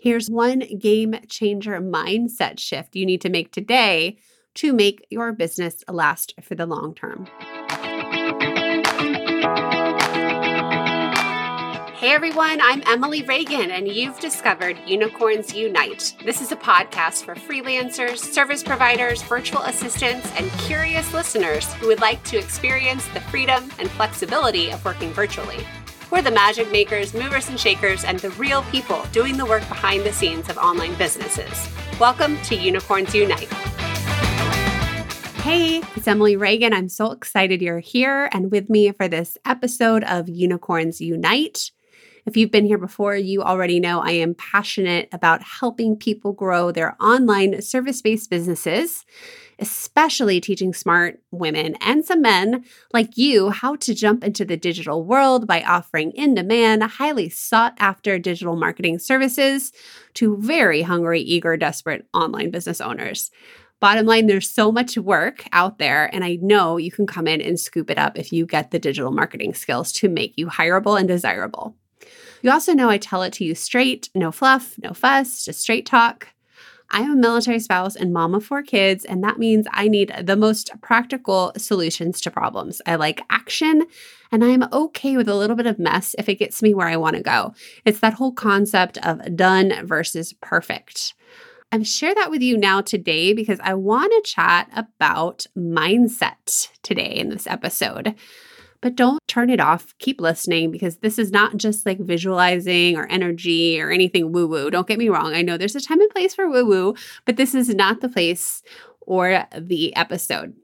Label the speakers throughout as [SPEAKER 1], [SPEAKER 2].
[SPEAKER 1] Here's one game changer mindset shift you need to make today to make your business last for the long term. Hey everyone, I'm Emily Reagan, and you've discovered Unicorns Unite. This is a podcast for freelancers, service providers, virtual assistants, and curious listeners who would like to experience the freedom and flexibility of working virtually. We're the magic makers, movers and shakers, and the real people doing the work behind the scenes of online businesses. Welcome to Unicorns Unite. Hey, it's Emily Reagan. I'm so excited you're here and with me for this episode of Unicorns Unite. If you've been here before, you already know I am passionate about helping people grow their online service based businesses especially teaching smart women and some men like you how to jump into the digital world by offering in demand, highly sought after digital marketing services to very hungry, eager, desperate online business owners. Bottom line, there's so much work out there, and I know you can come in and scoop it up if you get the digital marketing skills to make you hireable and desirable. You also know I tell it to you straight, no fluff, no fuss, just straight talk. I am a military spouse and mom of four kids, and that means I need the most practical solutions to problems. I like action, and I'm okay with a little bit of mess if it gets me where I want to go. It's that whole concept of done versus perfect. I'm share that with you now today because I want to chat about mindset today in this episode but don't turn it off. Keep listening because this is not just like visualizing or energy or anything woo woo. Don't get me wrong. I know there's a time and place for woo woo, but this is not the place or the episode.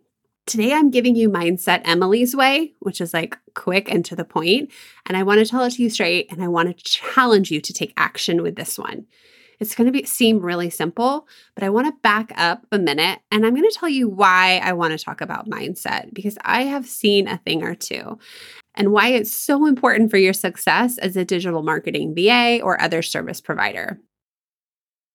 [SPEAKER 1] Today, I'm giving you Mindset Emily's Way, which is like quick and to the point. And I want to tell it to you straight and I want to challenge you to take action with this one. It's going to be seem really simple, but I want to back up a minute and I'm going to tell you why I want to talk about mindset because I have seen a thing or two and why it's so important for your success as a digital marketing VA or other service provider.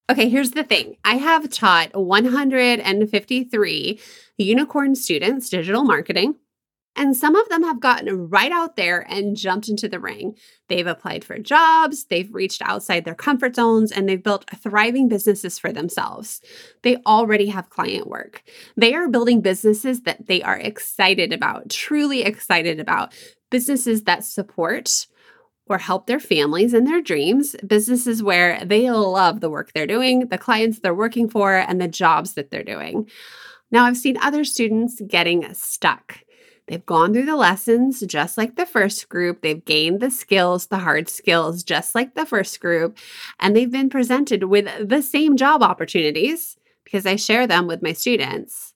[SPEAKER 1] Okay, here's the thing. I have taught 153 unicorn students digital marketing and some of them have gotten right out there and jumped into the ring. They've applied for jobs, they've reached outside their comfort zones, and they've built thriving businesses for themselves. They already have client work. They are building businesses that they are excited about, truly excited about, businesses that support or help their families and their dreams, businesses where they love the work they're doing, the clients they're working for, and the jobs that they're doing. Now, I've seen other students getting stuck They've gone through the lessons just like the first group. They've gained the skills, the hard skills, just like the first group. And they've been presented with the same job opportunities because I share them with my students.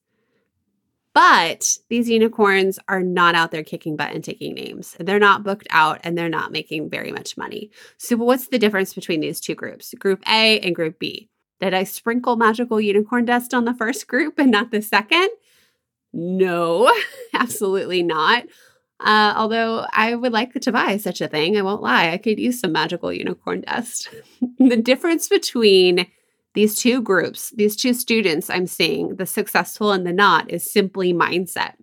[SPEAKER 1] But these unicorns are not out there kicking butt and taking names. They're not booked out and they're not making very much money. So, what's the difference between these two groups, Group A and Group B? Did I sprinkle magical unicorn dust on the first group and not the second? No, absolutely not. Uh, although I would like to buy such a thing, I won't lie, I could use some magical unicorn dust. the difference between these two groups, these two students I'm seeing, the successful and the not, is simply mindset.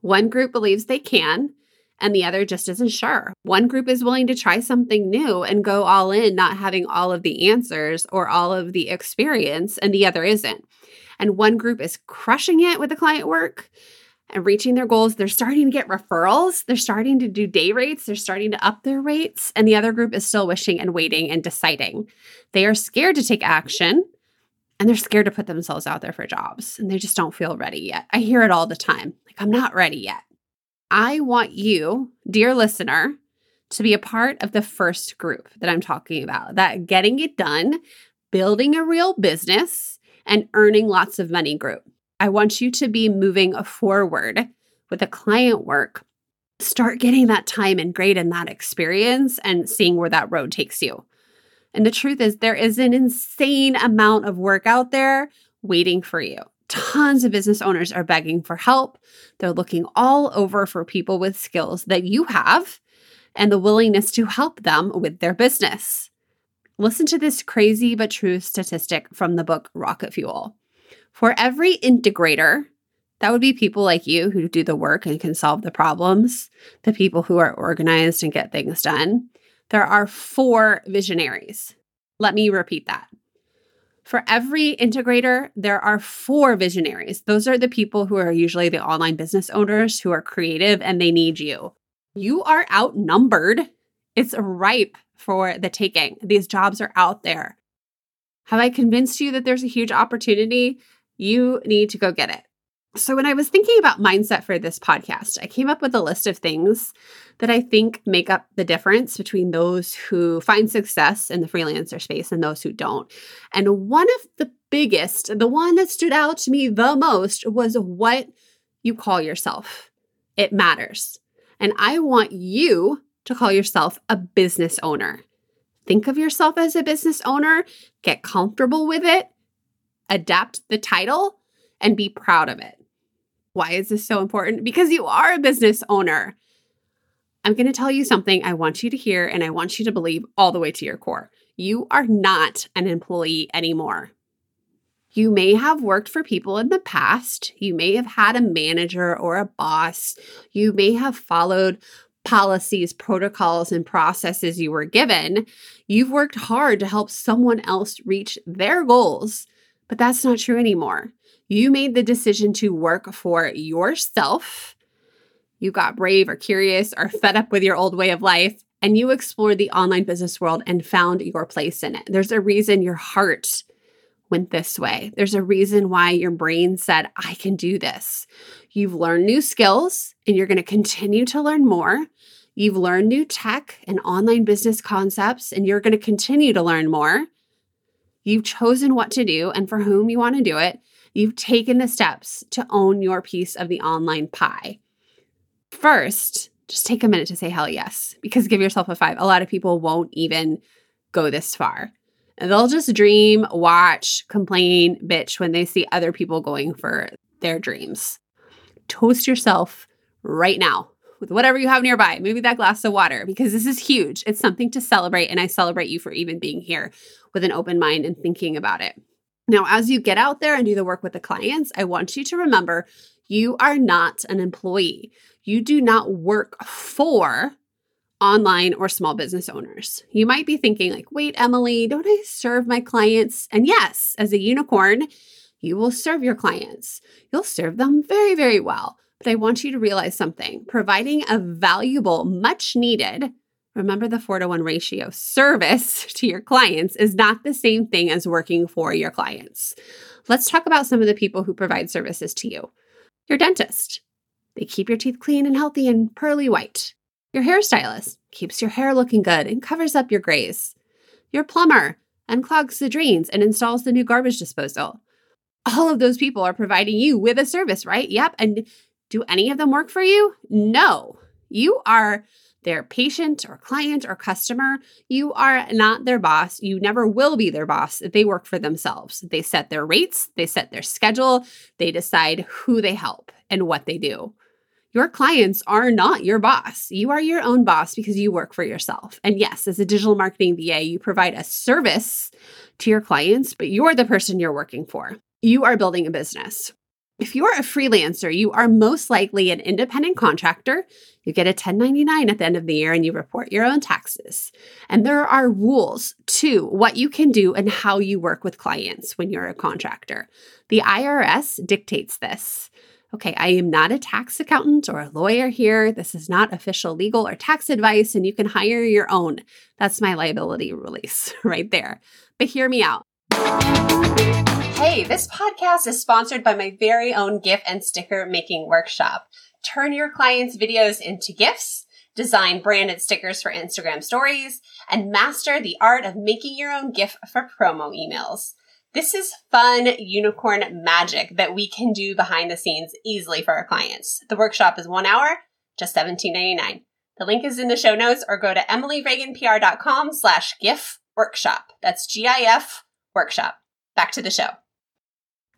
[SPEAKER 1] One group believes they can, and the other just isn't sure. One group is willing to try something new and go all in, not having all of the answers or all of the experience, and the other isn't and one group is crushing it with the client work and reaching their goals. They're starting to get referrals. They're starting to do day rates. They're starting to up their rates. And the other group is still wishing and waiting and deciding. They are scared to take action and they're scared to put themselves out there for jobs and they just don't feel ready yet. I hear it all the time like, I'm not ready yet. I want you, dear listener, to be a part of the first group that I'm talking about that getting it done, building a real business and earning lots of money group. I want you to be moving forward with the client work. Start getting that time and grade in that experience and seeing where that road takes you. And the truth is, there is an insane amount of work out there waiting for you. Tons of business owners are begging for help. They're looking all over for people with skills that you have and the willingness to help them with their business. Listen to this crazy but true statistic from the book Rocket Fuel. For every integrator, that would be people like you who do the work and can solve the problems, the people who are organized and get things done. There are four visionaries. Let me repeat that. For every integrator, there are four visionaries. Those are the people who are usually the online business owners who are creative and they need you. You are outnumbered. It's ripe for the taking. These jobs are out there. Have I convinced you that there's a huge opportunity? You need to go get it. So, when I was thinking about mindset for this podcast, I came up with a list of things that I think make up the difference between those who find success in the freelancer space and those who don't. And one of the biggest, the one that stood out to me the most, was what you call yourself. It matters. And I want you to call yourself a business owner. Think of yourself as a business owner, get comfortable with it, adapt the title, and be proud of it. Why is this so important? Because you are a business owner. I'm going to tell you something I want you to hear and I want you to believe all the way to your core. You are not an employee anymore. You may have worked for people in the past. You may have had a manager or a boss. You may have followed policies, protocols, and processes you were given. You've worked hard to help someone else reach their goals, but that's not true anymore. You made the decision to work for yourself. You got brave or curious or fed up with your old way of life, and you explored the online business world and found your place in it. There's a reason your heart went this way. There's a reason why your brain said, I can do this. You've learned new skills and you're going to continue to learn more. You've learned new tech and online business concepts, and you're going to continue to learn more. You've chosen what to do and for whom you want to do it. You've taken the steps to own your piece of the online pie. First, just take a minute to say hell yes, because give yourself a five. A lot of people won't even go this far. They'll just dream, watch, complain, bitch when they see other people going for their dreams. Toast yourself right now with whatever you have nearby, maybe that glass of water, because this is huge. It's something to celebrate. And I celebrate you for even being here with an open mind and thinking about it. Now, as you get out there and do the work with the clients, I want you to remember you are not an employee. You do not work for online or small business owners. You might be thinking, like, wait, Emily, don't I serve my clients? And yes, as a unicorn, you will serve your clients. You'll serve them very, very well. But I want you to realize something providing a valuable, much needed, Remember the four to one ratio. Service to your clients is not the same thing as working for your clients. Let's talk about some of the people who provide services to you. Your dentist, they keep your teeth clean and healthy and pearly white. Your hairstylist keeps your hair looking good and covers up your grays. Your plumber unclogs the drains and installs the new garbage disposal. All of those people are providing you with a service, right? Yep. And do any of them work for you? No. You are their patient or client or customer. You are not their boss. You never will be their boss. They work for themselves. They set their rates, they set their schedule, they decide who they help and what they do. Your clients are not your boss. You are your own boss because you work for yourself. And yes, as a digital marketing VA, you provide a service to your clients, but you're the person you're working for. You are building a business. If you're a freelancer, you are most likely an independent contractor. You get a 1099 at the end of the year and you report your own taxes. And there are rules to what you can do and how you work with clients when you're a contractor. The IRS dictates this. Okay, I am not a tax accountant or a lawyer here. This is not official legal or tax advice, and you can hire your own. That's my liability release right there. But hear me out. Hey, this podcast is sponsored by my very own GIF and sticker making workshop. Turn your clients' videos into GIFs, design branded stickers for Instagram stories, and master the art of making your own GIF for promo emails. This is fun unicorn magic that we can do behind the scenes easily for our clients. The workshop is one hour, just $17.99. The link is in the show notes or go to emilyreaganpr.com slash GIF workshop. That's G-I-F workshop. Back to the show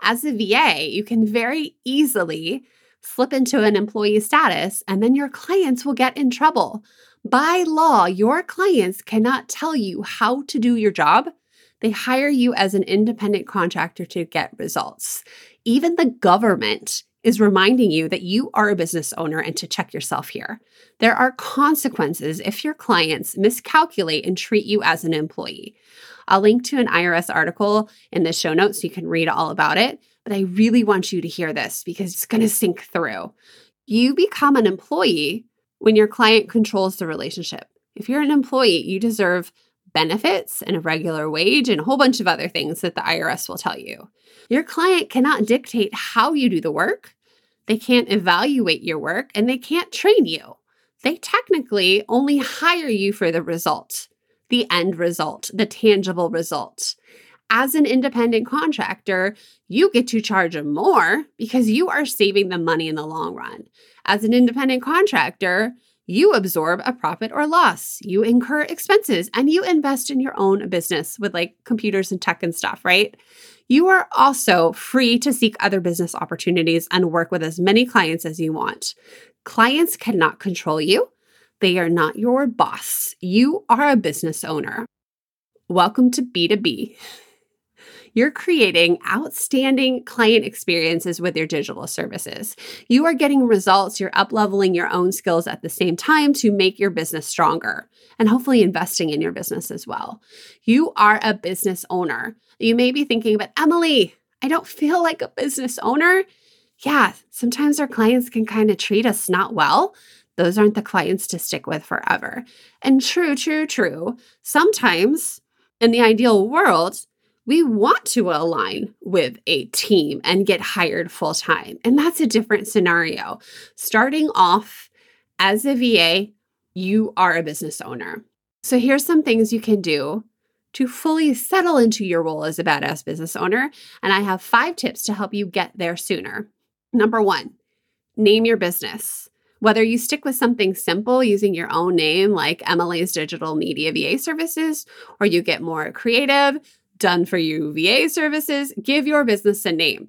[SPEAKER 1] as a VA, you can very easily slip into an employee status and then your clients will get in trouble. By law, your clients cannot tell you how to do your job. They hire you as an independent contractor to get results. Even the government is reminding you that you are a business owner and to check yourself here. There are consequences if your clients miscalculate and treat you as an employee. I'll link to an IRS article in the show notes so you can read all about it. But I really want you to hear this because it's going to sink through. You become an employee when your client controls the relationship. If you're an employee, you deserve benefits and a regular wage and a whole bunch of other things that the IRS will tell you. Your client cannot dictate how you do the work, they can't evaluate your work, and they can't train you. They technically only hire you for the result, the end result, the tangible result. As an independent contractor, you get to charge them more because you are saving them money in the long run. As an independent contractor, you absorb a profit or loss, you incur expenses, and you invest in your own business with like computers and tech and stuff, right? You are also free to seek other business opportunities and work with as many clients as you want. Clients cannot control you. They are not your boss. You are a business owner. Welcome to B2B you're creating outstanding client experiences with your digital services. You are getting results, you're up leveling your own skills at the same time to make your business stronger and hopefully investing in your business as well. You are a business owner. You may be thinking, but Emily, I don't feel like a business owner. Yeah, sometimes our clients can kind of treat us not well those aren't the clients to stick with forever. And true, true, true. Sometimes in the ideal world, we want to align with a team and get hired full time. And that's a different scenario. Starting off as a VA, you are a business owner. So here's some things you can do to fully settle into your role as a badass business owner. And I have five tips to help you get there sooner. Number one, name your business. Whether you stick with something simple using your own name, like Emily's Digital Media VA Services, or you get more creative, done for you VA services, give your business a name.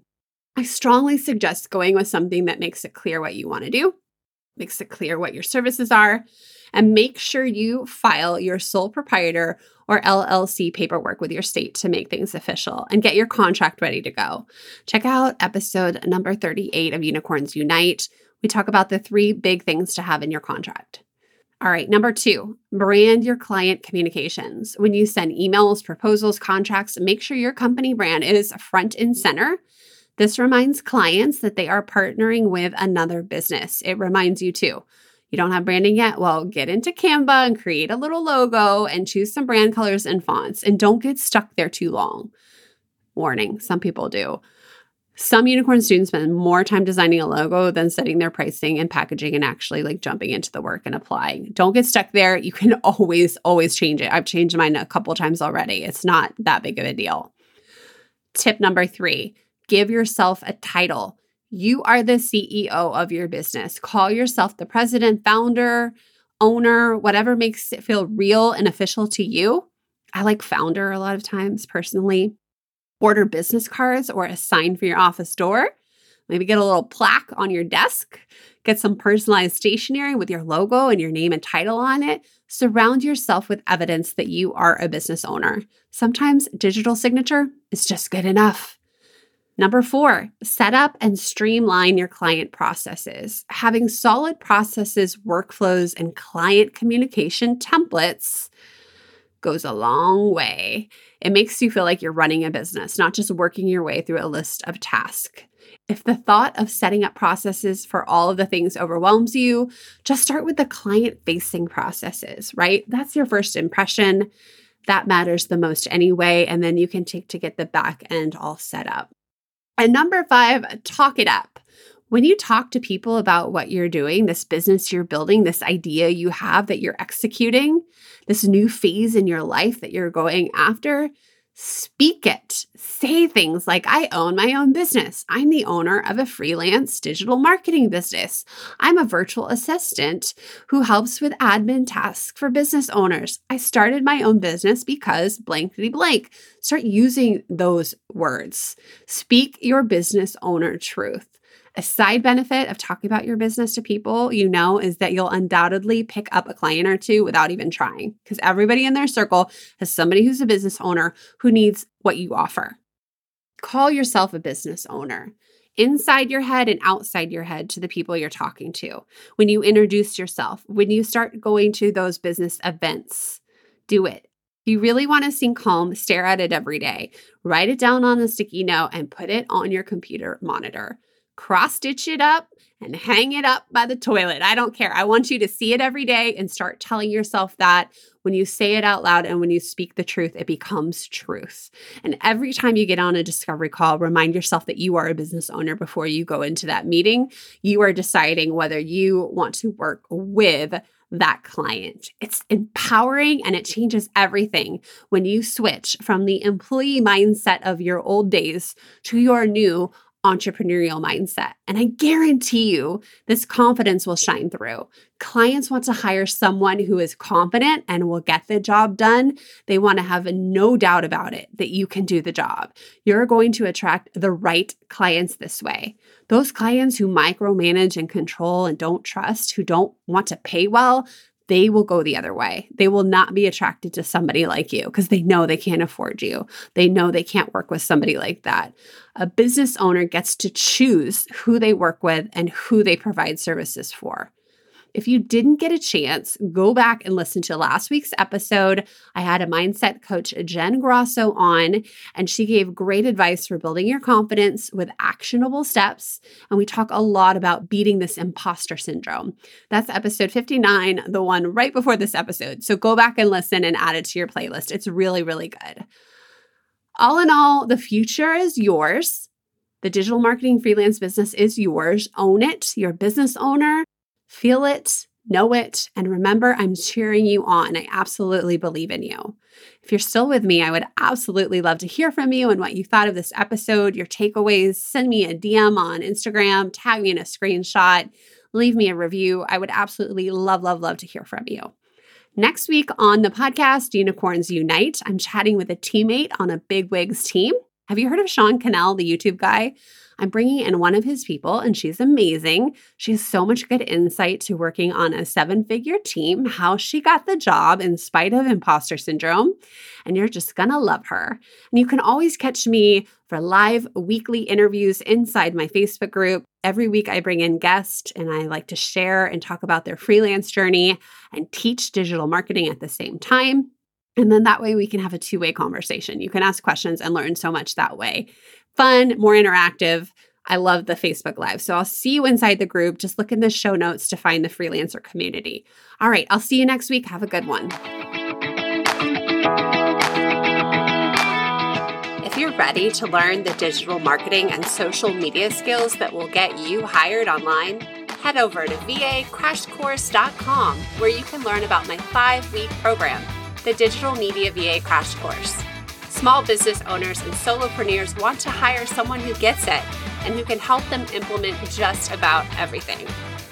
[SPEAKER 1] I strongly suggest going with something that makes it clear what you want to do, makes it clear what your services are, and make sure you file your sole proprietor or LLC paperwork with your state to make things official and get your contract ready to go. Check out episode number 38 of Unicorns Unite. We talk about the three big things to have in your contract. All right, number two, brand your client communications. When you send emails, proposals, contracts, make sure your company brand is front and center. This reminds clients that they are partnering with another business. It reminds you too. You don't have branding yet? Well, get into Canva and create a little logo and choose some brand colors and fonts and don't get stuck there too long. Warning, some people do. Some unicorn students spend more time designing a logo than setting their pricing and packaging and actually like jumping into the work and applying. Don't get stuck there. You can always, always change it. I've changed mine a couple times already. It's not that big of a deal. Tip number three give yourself a title. You are the CEO of your business. Call yourself the president, founder, owner, whatever makes it feel real and official to you. I like founder a lot of times personally order business cards or a sign for your office door. Maybe get a little plaque on your desk. Get some personalized stationery with your logo and your name and title on it. Surround yourself with evidence that you are a business owner. Sometimes digital signature is just good enough. Number four, set up and streamline your client processes. Having solid processes, workflows, and client communication templates goes a long way. It makes you feel like you're running a business, not just working your way through a list of tasks. If the thought of setting up processes for all of the things overwhelms you, just start with the client facing processes, right? That's your first impression. That matters the most anyway. And then you can take to get the back end all set up. And number five, talk it up. When you talk to people about what you're doing, this business you're building, this idea you have that you're executing, this new phase in your life that you're going after, speak it. Say things like, I own my own business. I'm the owner of a freelance digital marketing business. I'm a virtual assistant who helps with admin tasks for business owners. I started my own business because blankety blank. Start using those words. Speak your business owner truth. A side benefit of talking about your business to people you know is that you'll undoubtedly pick up a client or two without even trying because everybody in their circle has somebody who's a business owner who needs what you offer. Call yourself a business owner inside your head and outside your head to the people you're talking to. When you introduce yourself, when you start going to those business events, do it. If you really want to sink home, stare at it every day. Write it down on a sticky note and put it on your computer monitor. Cross stitch it up and hang it up by the toilet. I don't care. I want you to see it every day and start telling yourself that when you say it out loud and when you speak the truth, it becomes truth. And every time you get on a discovery call, remind yourself that you are a business owner before you go into that meeting. You are deciding whether you want to work with that client. It's empowering and it changes everything when you switch from the employee mindset of your old days to your new entrepreneurial mindset. And I guarantee you, this confidence will shine through. Clients want to hire someone who is confident and will get the job done. They want to have no doubt about it that you can do the job. You're going to attract the right clients this way. Those clients who micromanage and control and don't trust, who don't want to pay well, they will go the other way. They will not be attracted to somebody like you because they know they can't afford you. They know they can't work with somebody like that. A business owner gets to choose who they work with and who they provide services for. If you didn't get a chance, go back and listen to last week's episode. I had a mindset coach, Jen Grosso, on, and she gave great advice for building your confidence with actionable steps. And we talk a lot about beating this imposter syndrome. That's episode 59, the one right before this episode. So go back and listen and add it to your playlist. It's really, really good. All in all, the future is yours. The digital marketing freelance business is yours. Own it. You're a business owner. Feel it, know it, and remember, I'm cheering you on. I absolutely believe in you. If you're still with me, I would absolutely love to hear from you and what you thought of this episode, your takeaways. Send me a DM on Instagram, tag me in a screenshot, leave me a review. I would absolutely love, love, love to hear from you. Next week on the podcast, Unicorns Unite, I'm chatting with a teammate on a Big Wigs team. Have you heard of Sean Cannell, the YouTube guy? I'm bringing in one of his people, and she's amazing. She has so much good insight to working on a seven figure team, how she got the job in spite of imposter syndrome. And you're just gonna love her. And you can always catch me for live weekly interviews inside my Facebook group. Every week, I bring in guests and I like to share and talk about their freelance journey and teach digital marketing at the same time. And then that way we can have a two way conversation. You can ask questions and learn so much that way fun, more interactive. I love the Facebook Live. So I'll see you inside the group. Just look in the show notes to find the freelancer community. All right, I'll see you next week. Have a good one. If you're ready to learn the digital marketing and social media skills that will get you hired online, head over to vacrashcourse.com where you can learn about my five week program, the Digital Media VA Crash Course. Small business owners and solopreneurs want to hire someone who gets it and who can help them implement just about everything.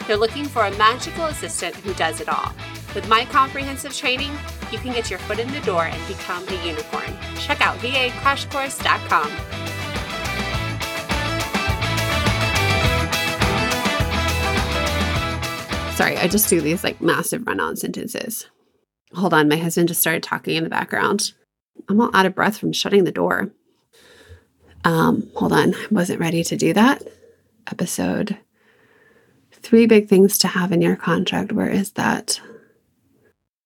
[SPEAKER 1] They're looking for a magical assistant who does it all. With my comprehensive training, you can get your foot in the door and become a unicorn. Check out vacrashcourse.com. Sorry, I just do these like massive run on sentences. Hold on, my husband just started talking in the background. I'm all out of breath from shutting the door. Um, hold on, I wasn't ready to do that. Episode three big things to have in your contract. Where is that?